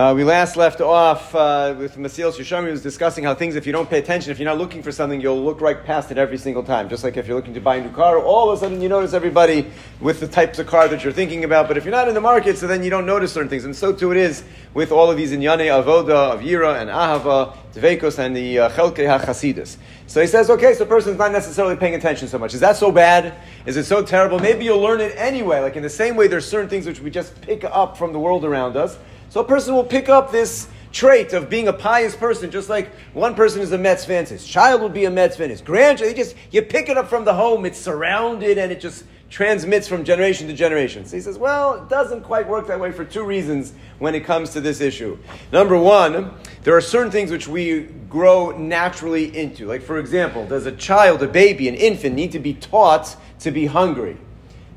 Uh, we last left off uh, with Mesilas Yesharim who was discussing how things, if you don't pay attention, if you're not looking for something, you'll look right past it every single time. Just like if you're looking to buy a new car, all of a sudden you notice everybody with the types of car that you're thinking about. But if you're not in the market, so then you don't notice certain things. And so too it is with all of these inyane avoda of yira and ahava, tvekos, and the uh, chelke hachasidus. So he says, okay, so a person's not necessarily paying attention so much. Is that so bad? Is it so terrible? Maybe you'll learn it anyway. Like in the same way, there's certain things which we just pick up from the world around us. So a person will pick up this trait of being a pious person, just like one person is a Mets fan, his child will be a Mets fan, his grandchild, just, you pick it up from the home, it's surrounded and it just transmits from generation to generation. So he says, well, it doesn't quite work that way for two reasons when it comes to this issue. Number one, there are certain things which we grow naturally into. Like, for example, does a child, a baby, an infant need to be taught to be hungry?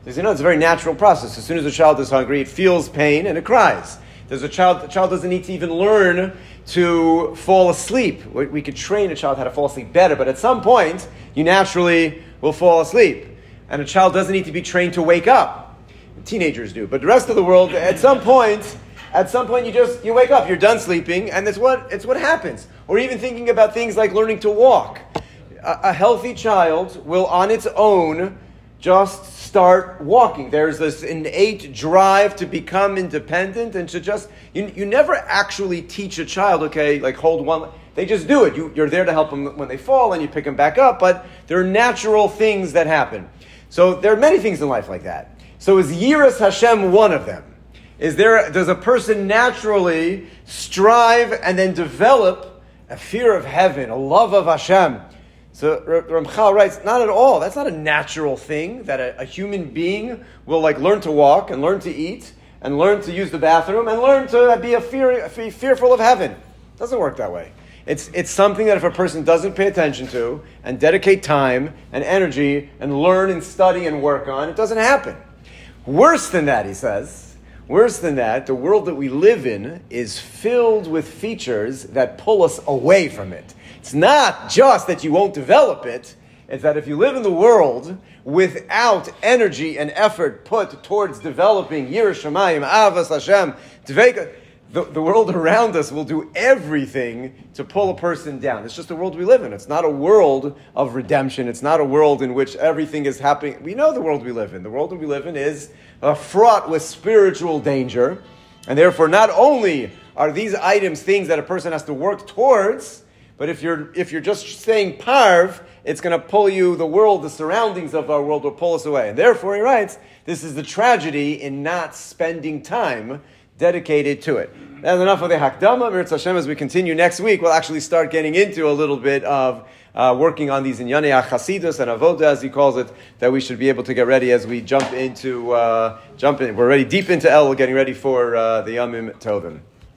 Because you know, it's a very natural process. As soon as a child is hungry, it feels pain and it cries. There's a child, the child doesn't need to even learn to fall asleep. We, we could train a child how to fall asleep better, but at some point, you naturally will fall asleep. And a child doesn't need to be trained to wake up. Teenagers do. But the rest of the world, at some point, at some point you just you wake up, you're done sleeping, and it's what it's what happens. Or even thinking about things like learning to walk. A, a healthy child will on its own just start walking. There's this innate drive to become independent and to just, you, you never actually teach a child, okay, like hold one, they just do it. You, you're there to help them when they fall and you pick them back up, but there are natural things that happen. So there are many things in life like that. So is Yiras Hashem one of them? Is there, does a person naturally strive and then develop a fear of heaven, a love of Hashem? So Ramchal writes, not at all. That's not a natural thing that a, a, human being will like learn to walk and learn to eat and learn to use the bathroom and learn to be a fear, be fearful of heaven. It doesn't work that way. It's, it's something that if a person doesn't pay attention to and dedicate time and energy and learn and study and work on, it doesn't happen. Worse than that, he says, worse than that, the world that we live in is filled with features that pull us away from it. It's not just that you won't develop it, it's that if you live in the world without energy and effort put towards developing Yerushalayim, Ahavas Hashem, Tveka, the, the world around us will do everything to pull a person down. It's just the world we live in. It's not a world of redemption. It's not a world in which everything is happening. We know the world we live in. The world we live in is uh, fraught with spiritual danger. And therefore, not only are these items things that a person has to work towards, but if you're, if you're just saying parv, it's going to pull you, the world, the surroundings of our world will pull us away. And therefore, he writes, this is the tragedy in not spending time dedicated to it. That's enough of the Hakdama. Mirz Hashem, as we continue next week, we'll actually start getting into a little bit of uh, working on these Inyane Chasidus and Avoda, as he calls it, that we should be able to get ready as we jump into, uh, jump in. We're already deep into El, getting ready for uh, the Yamim Tovim.